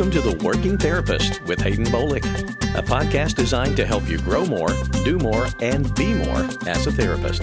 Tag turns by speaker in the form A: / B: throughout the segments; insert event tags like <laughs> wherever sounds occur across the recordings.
A: Welcome to The Working Therapist with Hayden Bolick, a podcast designed to help you grow more, do more, and be more as a therapist.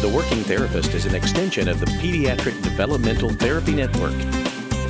A: The Working Therapist is an extension of the Pediatric Developmental Therapy Network.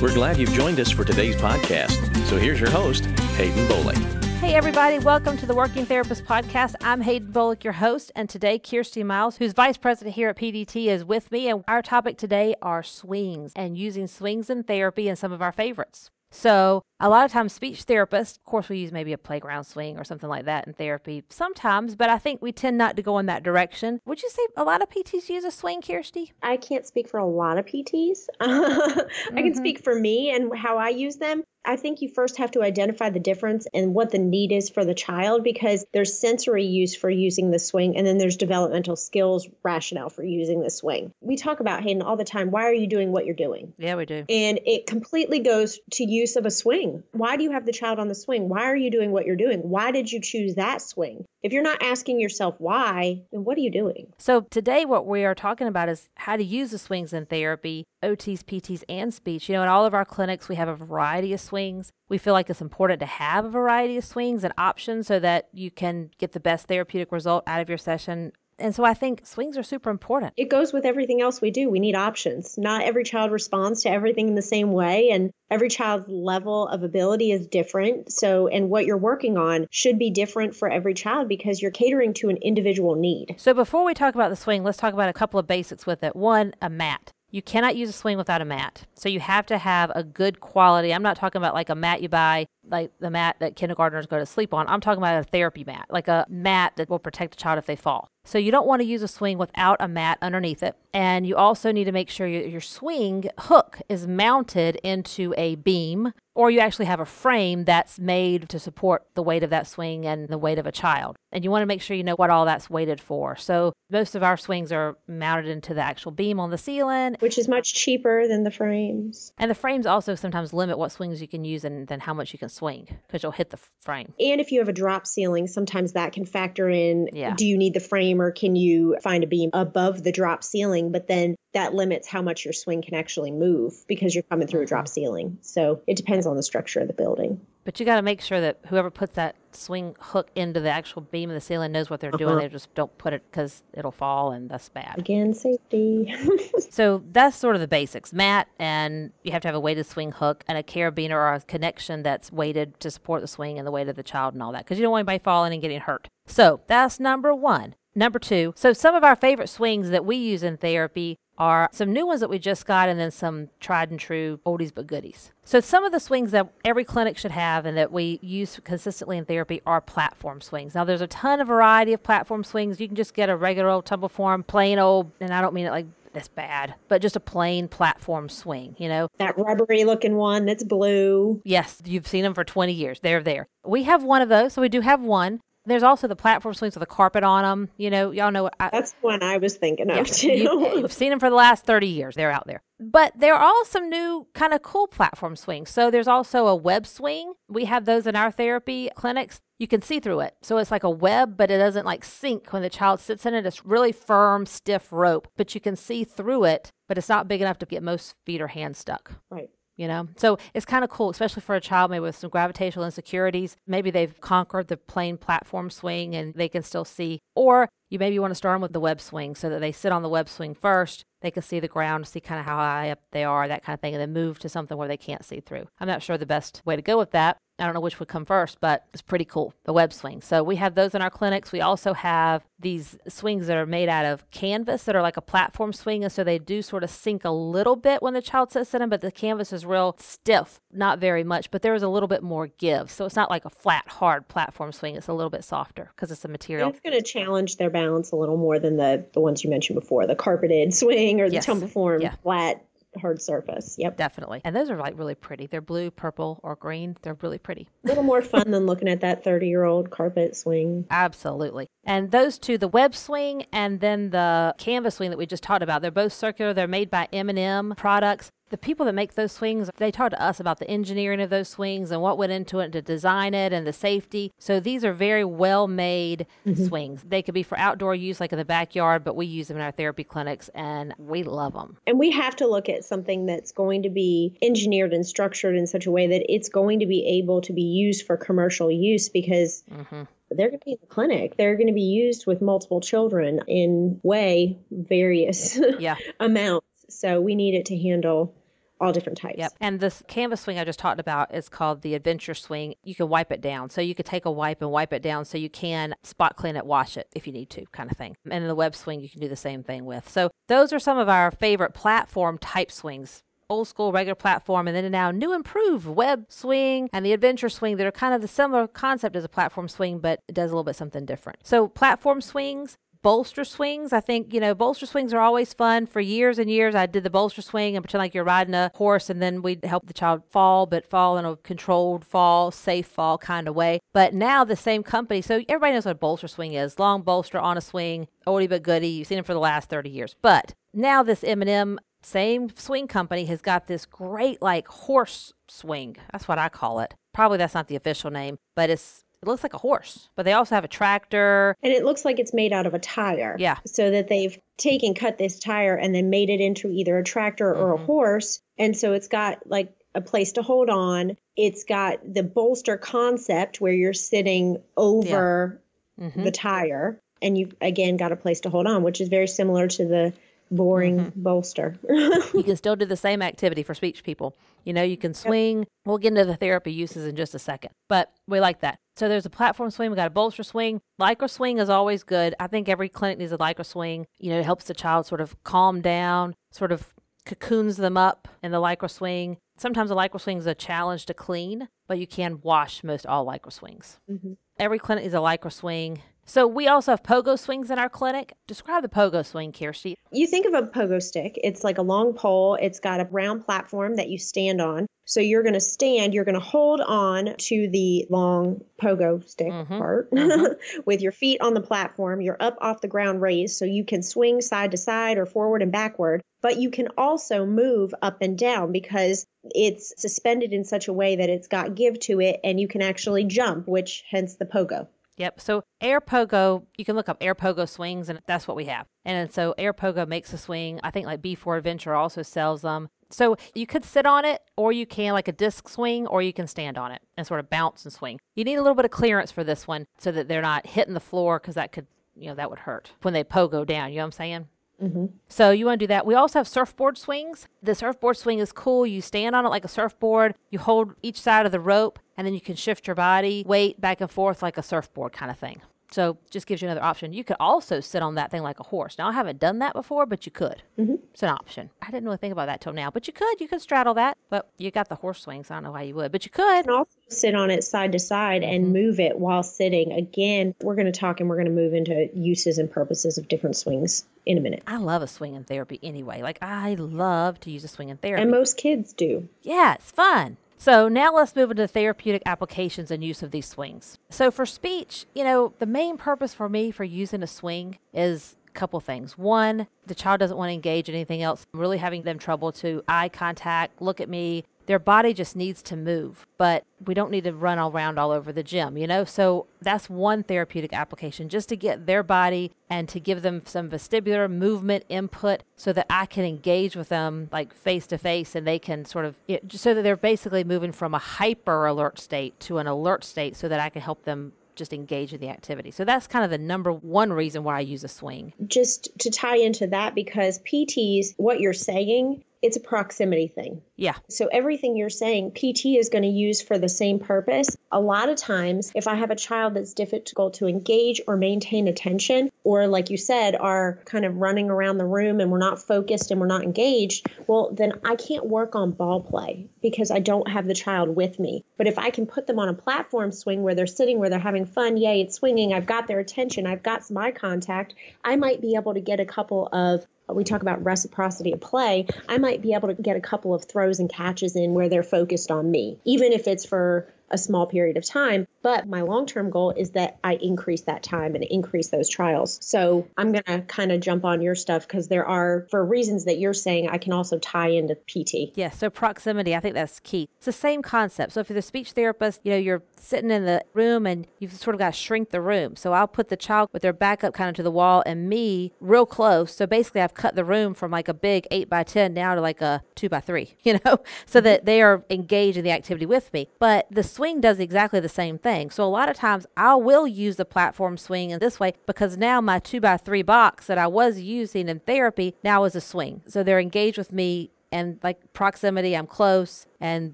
A: We're glad you've joined us for today's podcast. So here's your host, Hayden Bolick.
B: Hey, everybody, welcome to the Working Therapist Podcast. I'm Hayden Bolick, your host, and today Kirsty Miles, who's vice president here at PDT, is with me. And our topic today are swings and using swings in therapy and some of our favorites. So, a lot of times, speech therapists, of course, we use maybe a playground swing or something like that in therapy sometimes, but I think we tend not to go in that direction. Would you say a lot of PTs use a swing, Kirsty?
C: I can't speak for a lot of PTs. <laughs> I can
B: Mhm.
C: speak for me and how I use them. I think you first have to identify the difference and what the need is for the child because there's sensory use for using the swing and then there's developmental skills rationale for using the swing. We talk about Hayden all the time. Why are you doing what you're doing?
B: Yeah, we do.
C: And it completely goes to use of a swing. Why do you have the child on the swing? Why are you doing what you're doing? Why did you choose that swing? If you're not asking yourself why, then what are you doing?
B: So, today, what we are talking about is how to use the swings in therapy, OTs, PTs, and speech. You know, in all of our clinics, we have a variety of swings. We feel like it's important to have a variety of swings and options so that you can get the best therapeutic result out of your session. And so, I think swings are super important.
C: it goes with everything else we do. We need options. Not every child responds to everything in the same way, and every child's level of ability is different. So, and what you're working on should be different for every child because you're catering to an individual need.
B: So, before we talk about the swing, let's talk about a couple of basics with it. One, a mat. You cannot use a swing without a mat. So you have to have a good quality. I'm not talking about like a mat you buy, like the mat that kindergartners go to sleep on. I'm talking about a therapy mat, like a mat that will protect a child if they fall. So you don't want to use a swing without a mat underneath it. And you also need to make sure your, your swing hook is mounted into a beam or you actually have a frame that's made to support the weight of that swing and the weight of a child. And you want to make sure you know what all that's weighted for. So most of our swings are mounted into the actual beam on the ceiling.
C: Which is much cheaper than the frames.
B: And the frames also sometimes limit what swings you can use and then how much you can swing because you'll hit the frame.
C: And if you have a drop ceiling, sometimes that can factor in
B: Yeah.
C: do you need the frame or can you find a beam above the drop ceiling? But then that limits how much your swing can actually move because you're coming through a drop ceiling. So it depends on the structure of the building.
B: But you got to make sure that whoever puts that swing hook into the actual beam of the ceiling knows what they're doing.
C: Uh-huh.
B: They just don't put it because it'll fall and that's bad.
C: Again, safety. <laughs>
B: So that's sort of the basics. Mat, and you have to have a weighted swing hook and a carabiner or a connection that's weighted to support the swing and the weight of the child and all that because you don't want anybody falling and getting hurt. So that's number one. Number two, so some of our favorite swings that we use in therapy are some new ones that we just got and then some tried and true oldies but goodies. So some of the swings that every clinic should have and that we use consistently in therapy are platform swings. Now there's a ton of variety of platform swings. You can just get a regular old tumble form, plain old, and I don't mean it like that's bad, but just a plain platform swing, you know?
C: that rubbery looking one that's blue.
B: Yes, you've seen them for 20 years. They're there. We have one of those, so we do have one. There's also the platform swings with a carpet on them. You know, y'all know what I,
C: That's one I was thinking
B: yeah,
C: of too.
B: you, have seen them for the last 30 years. They're out there. But there are also some new kind of cool platform swings. So there's also a web swing. We have those in our therapy clinics. You can see through it. So it's like a web, but it doesn't like sink when the child sits in it. It's really firm, stiff rope, but you can see through it, but it's not big enough to get most feet or hands stuck
C: right.
B: You know? So it's kind of cool especially for a child maybe with some gravitational insecurities. Maybe they've conquered the plain platform swing and they can still see. Or you maybe want to start them with the web swing so that they sit on the web swing first. They can see the ground see kind of how high up they are that kind of thing and then move to something where they can't see through. I'm not sure the best way to go with that I don't know which would come first, but it's pretty cool. The web swing. So we have those in our clinics. We also have these swings that are made out of canvas that are like a platform swing. And so they do sort of sink a little bit when the child sits in them, but the canvas is real stiff, not very much, but there is a little bit more give. So it's not like a flat, hard platform swing. It's a little bit softer because it's a
C: And
B: material.
C: it's going to challenge their balance a little more than the the ones you mentioned before, the carpeted <laughs> swing or the
B: Yes.
C: tumble form
B: Yeah.
C: flat hard surface. Yep.
B: Definitely. And those are like really pretty. They're blue, purple, or green. They're really pretty.
C: A little more fun than looking at that 30 year old carpet swing.
B: Absolutely. And those two, the web swing and then the canvas swing that we just talked about, they're both circular. They're made by M&M products. the people that make those swings, they talk to us about the engineering of those swings and what went into it to design it and the safety. So these are very well made mm-hmm. swings. They could be for outdoor use, like in the backyard, but we use them in our therapy clinics and we love them.
C: And we have to look at something that's going to be engineered and structured in such a way that it's going to be able to be used for commercial use because. Mm-hmm they're going to be in the clinic. They're going to be used with multiple children in way various <laughs> yeah. amounts. So we need it to handle all different types.
B: Yep. And this canvas swing I just talked about is called the adventure swing. You can wipe it down. So you could take a wipe and wipe it down so you can spot clean it, wash it if you need to, kind of thing. And in the web swing, you can do the same thing with. So those are some of our favorite platform type swings old school regular platform and then now new improved web swing and the adventure swing that are kind of the similar concept as a platform swing but it does a little bit something different so platform swings bolster swings. I think, you know, bolster swings are always fun. For years and years, I did the bolster swing and pretend like you're riding a horse, and then we'd help the child fall, but fall in a controlled fall, safe fall kind of way. But now the same company, so everybody knows what a bolster swing is long bolster on a swing, oldie but goodie. You've seen them for the last 30 years. But now this M&M same swing company has got this great like horse swing. That's what I call it. Probably that's not the official name, but it's it looks like a horse, but they also have a tractor.
C: And it looks like it's made out of a tire.
B: Yeah.
C: So that they've taken, cut this tire and then made it into either a tractor or mm-hmm. a horse. And so it's got like a place to hold on. It's got the bolster concept where you're sitting over yeah. mm-hmm. the tire and you've again got a place to hold on, which is very similar to the boring mm-hmm. bolster. <laughs>
B: you can still do the same activity for speech people. You know, you can swing. Yep. We'll get into the therapy uses in just a second, but we like that. So there's a platform swing. We got a bolster swing. Lycra swing is always good. I think every clinic needs a Lycra swing. You know, it helps the child sort of calm down, sort of cocoons them up in the Lycra swing. Sometimes a Lycra swing is a challenge to clean, but you can wash most all Lycra swings. Mm-hmm. Every clinic is a Lycra swing. So we also have pogo swings in our clinic. Describe the pogo swing, Kirsty.
C: You think of a pogo stick. It's like a long pole. It's got a round platform that you stand on. So you're going to stand, you're going to hold on to the long pogo stick mm-hmm. part <laughs> mm-hmm. with your feet on the platform. You're up off the ground raised so you can swing side to side or forward and backward, but you can also move up and down because it's suspended in such a way that it's got give to it and you can actually jump, which hence the pogo.
B: Yep. So Air Pogo, you can look up Air Pogo swings, and that's what we have. And so Air Pogo makes a swing. I think like B4 Adventure also sells them. So you could sit on it, or you can like a disc swing, or you can stand on it and sort of bounce and swing. You need a little bit of clearance for this one so that they're not hitting the floor because that could, you know, that would hurt when they pogo down. You know what I'm saying? Mm-hmm. So you want to do that. We also have surfboard swings. The surfboard swing is cool. You stand on it like a surfboard. You hold each side of the rope, and then you can shift your body weight back and forth like a surfboard kind of thing. So just gives you another option. You could also sit on that thing like a horse. Now I haven't done that before, but you could. Mm-hmm. It's an option. I didn't really think about that till now, but you could. You could straddle that, but you got the horse swings. I don't know why you would, but you could.
C: You also sit on it side to side and mm-hmm. move it while sitting. Again, we're going to talk and we're going to move into uses and purposes of different swings in a minute.
B: I love a swing in therapy anyway. Like I love to use a swing in therapy,
C: and most kids do.
B: Yeah, it's fun. So now let's move into therapeutic applications and use of these swings. So for speech, you know, the main purpose for me for using a swing is a couple things. One, the child doesn't want to engage in anything else. I'm really having them trouble to eye contact, look at me, their body just needs to move, but we don't need to run all around all over the gym, you know? So that's one therapeutic application just to get their body and to give them some vestibular movement input so that I can engage with them like face to face and they can sort of, so that they're basically moving from a hyper alert state to an alert state so that I can help them just engage in the activity. So that's kind of the number one reason why I use a swing.
C: Just to tie into that, because PTs, what you're saying it's a proximity thing.
B: Yeah.
C: So everything you're saying, PT is going to use for the same purpose. A lot of times, if I have a child that's difficult to engage or maintain attention, or like you said, are kind of running around the room and we're not focused and we're not engaged, well, then I can't work on ball play because I don't have the child with me. But if I can put them on a platform swing where they're sitting, where they're having fun, yay, it's swinging, I've got their attention, I've got some eye contact, I might be able to get a couple of Uh, we talk about reciprocity of play, I might be able to get a couple of throws and catches in where they're focused on me, even if it's for a small period of time. But my long term goal is that I increase that time and increase those trials. So I'm going to kind of jump on your stuff because there are, for reasons that you're saying, I can also tie into PT.
B: Yeah, so proximity, I think that's key. It's the same concept. So if you're the speech therapist, you know, you're sitting in the room and you've sort of got to shrink the room. So I'll put the child with their back up kind of to the wall and me real close. So basically, I've cut the room from like a big eight by 10 now to like a two by three, <laughs> you know, so that they are engaged in the activity with me. But the swing does exactly the same thing. So a lot of times I will use the platform swing in this way because now my two by three box that I was using in therapy now is a swing. So they're engaged with me and like proximity, I'm close and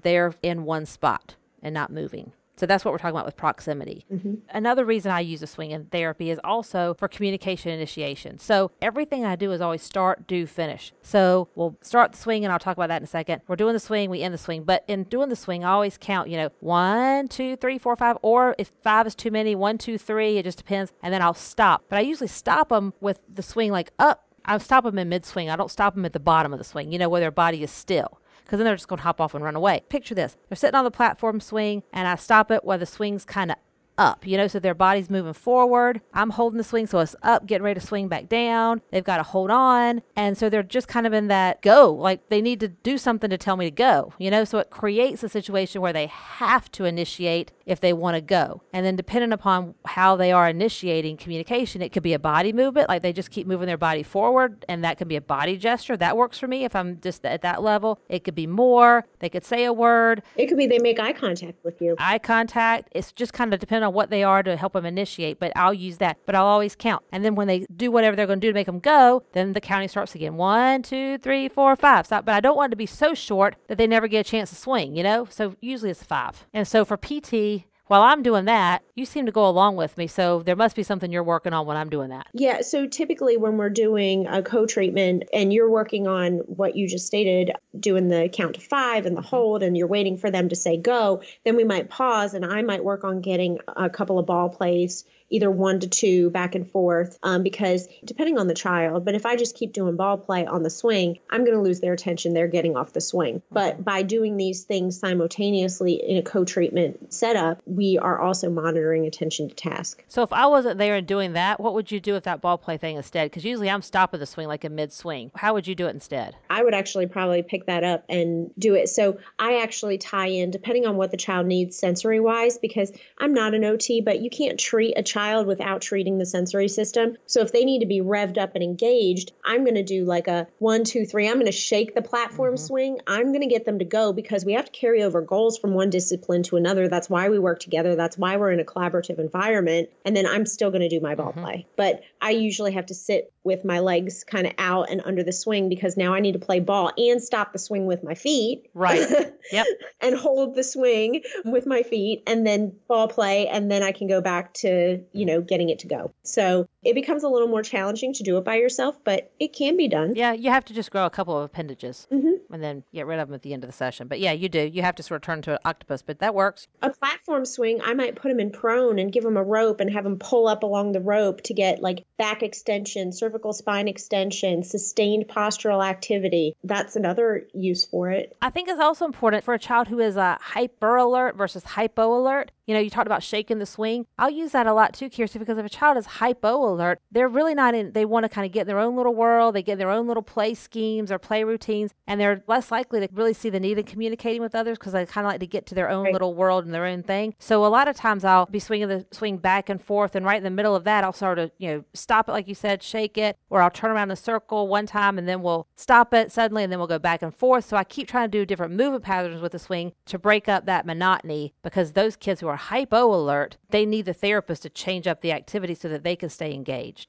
B: they're in one spot and not moving. So that's what we're talking about with proximity. Mm-hmm. Another reason I use a swing in therapy is also for communication initiation. So everything I do is always start, do, finish. So we'll start the swing, and I'll talk about that in a second. We're doing the swing, we end the swing. But in doing the swing, I always count, you know, one, two, three, four, five, or if five is too many, one, two, three, it just depends. And then I'll stop. But I usually stop them with the swing like up. I stop them in mid swing. I don't stop them at the bottom of the swing, you know, where their body is still because then they're just going to hop off and run away. Picture this they're sitting on the platform swing, and I stop it where the swing's kind of up, you know, so their body's moving forward. I'm holding the swing, so it's up, getting ready to swing back down. They've got to hold on. And so they're just kind of in that go, like they need to do something to tell me to go, you know, so it creates a situation where they have to initiate if they want to go. And then, depending upon how they are initiating communication, it could be a body movement, like they just keep moving their body forward, and that can be a body gesture. That works for me if I'm just at that level. It could be more, they could say a word.
C: It could be they make eye contact with you.
B: Eye contact. It's just kind of depending on what they are to help them initiate, but I'll use that. But I'll always count. And then when they do whatever they're going to do to make them go, then the counting starts again. One, two, three, four, five. Stop. But I don't want it to be so short that they never get a chance to swing, you know? So usually it's five. And so for PT, while I'm doing that, you seem to go along with me. So there must be something you're working on when I'm doing that.
C: Yeah. So typically, when we're doing a co treatment and you're working on what you just stated, doing the count to five and the mm-hmm. hold, and you're waiting for them to say go, then we might pause and I might work on getting a couple of ball plays either one to two back and forth um, because depending on the child but if i just keep doing ball play on the swing i'm going to lose their attention. They're getting off the swing. But by doing these things simultaneously in a co-treatment setup we are also monitoring attention to task.
B: So if i wasn't there and doing that what would you do with that ball play thing instead? Because usually i'm stopping the swing like a mid swing how would you do it instead?
C: I would actually probably pick that up and do it. So i actually tie in depending on what the child needs sensory wise because i'm not an ot but you can't treat a child child without treating the sensory system. So if they need to be revved up and engaged, I'm going to do like a one, two, three. I'm going to shake the platform mm-hmm. swing. I'm going to get them to go because we have to carry over goals from one discipline to another. That's why we work together. That's why we're in a collaborative environment. And then I'm still going to do my ball mm-hmm. play. But I usually have to sit with my legs kind of out and under the swing because now I need to play ball and stop the swing with my feet.
B: Right. <laughs> Yep.
C: and hold the swing with my feet and then ball play. And then I can go back to you know, getting it to go. So it becomes a little more challenging to do it by yourself, but it can be done.
B: Yeah, you have to just grow a couple of appendages mm-hmm. and then get rid of them at the end of the session. But yeah, you do. You have to sort of turn into an octopus, but that works.
C: A platform swing, I might put them in prone and give them a rope and have them pull up along the rope to get like back extension, cervical spine extension, sustained postural activity. That's another use for it.
B: I think it's also important for a child who is a hyper alert versus hypo alert. You know, you talked about shaking the swing. I'll use that a lot too, Kirsty, because if a child is hypo alert, they're really not in, they want to kind of get in their own little world. They get their own little play schemes or play routines, and they're less likely to really see the need in communicating with others because they kind of like to get to their own right. little world and their own thing. So a lot of times I'll be swinging the swing back and forth, and right in the middle of that, I'll sort of, you know, stop it, like you said, shake it, or I'll turn around in a circle one time and then we'll stop it suddenly and then we'll go back and forth. So I keep trying to do different movement patterns with the swing to break up that monotony because those kids who are hypo alert alert, they need the therapist to change up the activity so that they can stay engaged.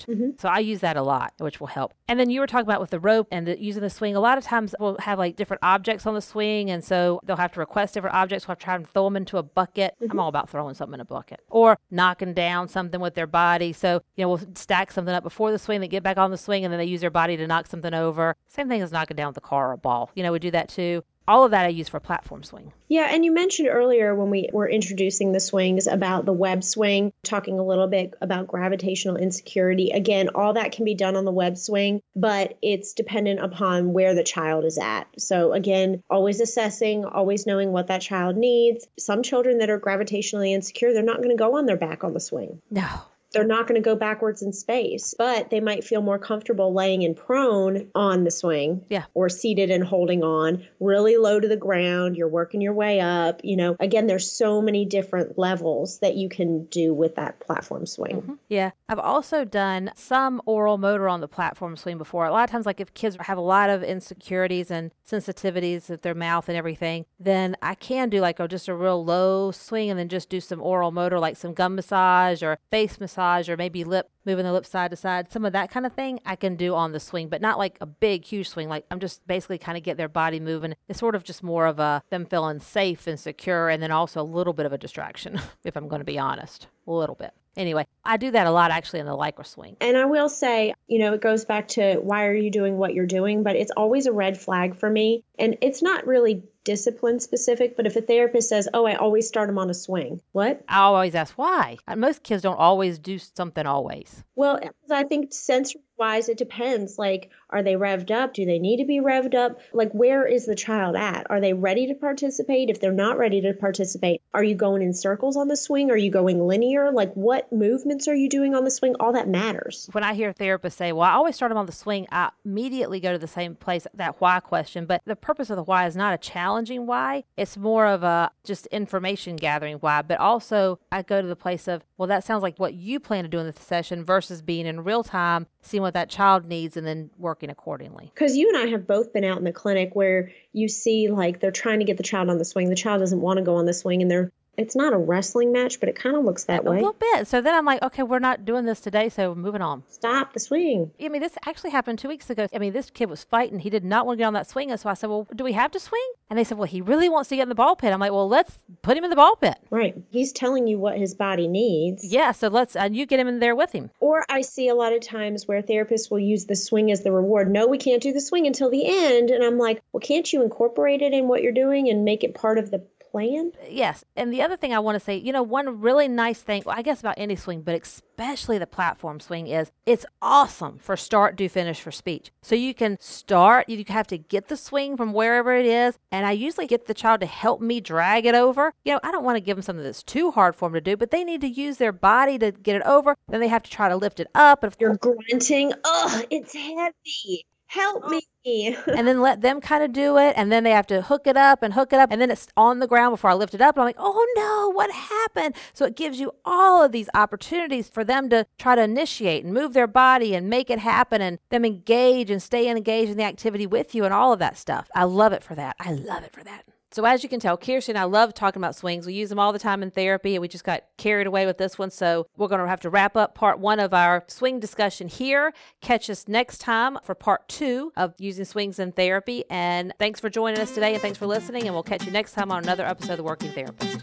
B: Mm-hmm. So I use that a lot, which will help. And then you were talking about with the rope and the, using the swing. A lot of times we'll have like different objects on the swing, and so they'll have to request different objects. We'll have to try and throw them into a bucket. Mm-hmm. I'm all about throwing something in a bucket or knocking down something with their body. So you know we'll stack something up before the swing, they get back on the swing, and then they use their body to knock something over. Same thing as knocking down the car or a ball. You know we do that too all of that I use for platform swing.
C: Yeah, and you mentioned earlier when we were introducing the swings about the web swing, talking a little bit about gravitational insecurity. Again, all that can be done on the web swing, but it's dependent upon where the child is at. So, again, always assessing, always knowing what that child needs. Some children that are gravitationally insecure, they're not going to go on their back on the swing.
B: No,
C: they're not going to go backwards in space, but they might feel more comfortable laying in prone on the swing
B: yeah.
C: or seated and holding on really low to the ground. You're working your way up. You know, again, there's so many different levels that you can do with that platform swing.
B: Mm-hmm. Yeah. I've also done some oral motor on the platform swing before. A lot of times, like if kids have a lot of insecurities and sensitivities of their mouth and everything, then I can do like a, just a real low swing and then just do some oral motor, like some gum massage or face massage massage or maybe lip moving the lips side to side, some of that kind of thing I can do on the swing, but not like a big, huge swing. Like I'm just basically kind of get their body moving. It's sort of just more of a them feeling safe and secure, and then also a little bit of a distraction, <laughs> if I'm going to be honest, a little bit. Anyway, I do that a lot actually in the Lycra swing.
C: And I will say, you know, it goes back to why are you doing what you're doing, but it's always a red flag for me. And it's not really discipline specific, but if a therapist says, "Oh, I always start them on a swing," what?
B: I always ask why. Most kids don't always do something always.
C: Well, I think sensory wise, it depends. Like, are they revved up? Do they need to be revved up? Like, where is the child at? Are they ready to participate? If they're not ready to participate, are you going in circles on the swing? Are you going linear? Like, what movements are you doing on the swing? All that matters.
B: When I hear therapists say, Well, I always start them on the swing, I immediately go to the same place, that why question. But the purpose of the why is not a challenging why, it's more of a just information gathering why. But also, I go to the place of, Well, that sounds like what you plan to do in the session versus being in real time, seeing what that child needs, and then working accordingly.
C: Because you and I have both been out in the clinic where you see like they're trying to get the child on the swing. The child doesn't want to go on the swing and they're it's not a wrestling match, but it kind of looks that
B: a
C: way.
B: A little bit. So then I'm like, okay, we're not doing this today, so moving on.
C: Stop the swing.
B: I mean, this actually happened two weeks ago. I mean, this kid was fighting. He did not want to get on that swing. And so I said, well, do we have to swing? And they said, well, he really wants to get in the ball pit. I'm like, well, let's put him in the ball pit.
C: Right. He's telling you what his body needs.
B: Yeah. So let's, and you get him in there with him.
C: Or I see a lot of times where therapists will use the swing as the reward. No, we can't do the swing until the end. And I'm like, well, can't you incorporate it in what you're doing and make it part of the plan?
B: Yes. And the other thing I want to say, you know, one really nice thing, well, I guess about any swing, but especially the platform swing is it's awesome for start, do, finish for speech. So you can start, you have to get the swing from wherever it is. And I usually get the child to help me drag it over. You know, I don't want to give them something that's too hard for them to do, but they need to use their body to get it over. Then they have to try to lift it up.
C: And if you're grunting, oh, it's heavy help oh. me. <laughs>
B: and then let them kind of do it. And then they have to hook it up and hook it up. And then it's on the ground before I lift it up. And I'm like, oh no, what happened? So it gives you all of these opportunities for them to try to initiate and move their body and make it happen and them engage and stay engaged in the activity with you and all of that stuff. I love it for that. I love it for that. So as you can tell, Kirsten and I love talking about swings. We use them all the time in therapy, and we just got carried away with this one. So we're going to have to wrap up part one of our swing discussion here. Catch us next time for part two of using swings in therapy. And thanks for joining us today, and thanks for listening. And we'll catch you next time on another episode of The Working Therapist.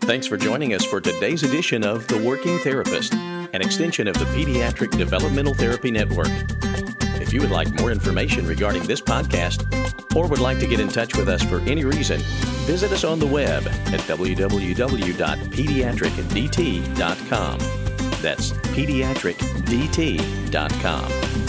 A: Thanks for joining us for today's edition of The Working Therapist, an extension of the Pediatric Developmental Therapy Network. You would like more information regarding this podcast or would like to get in touch with us for any reason, visit us on the web at www.pediatricdt.com. That's pediatricdt.com.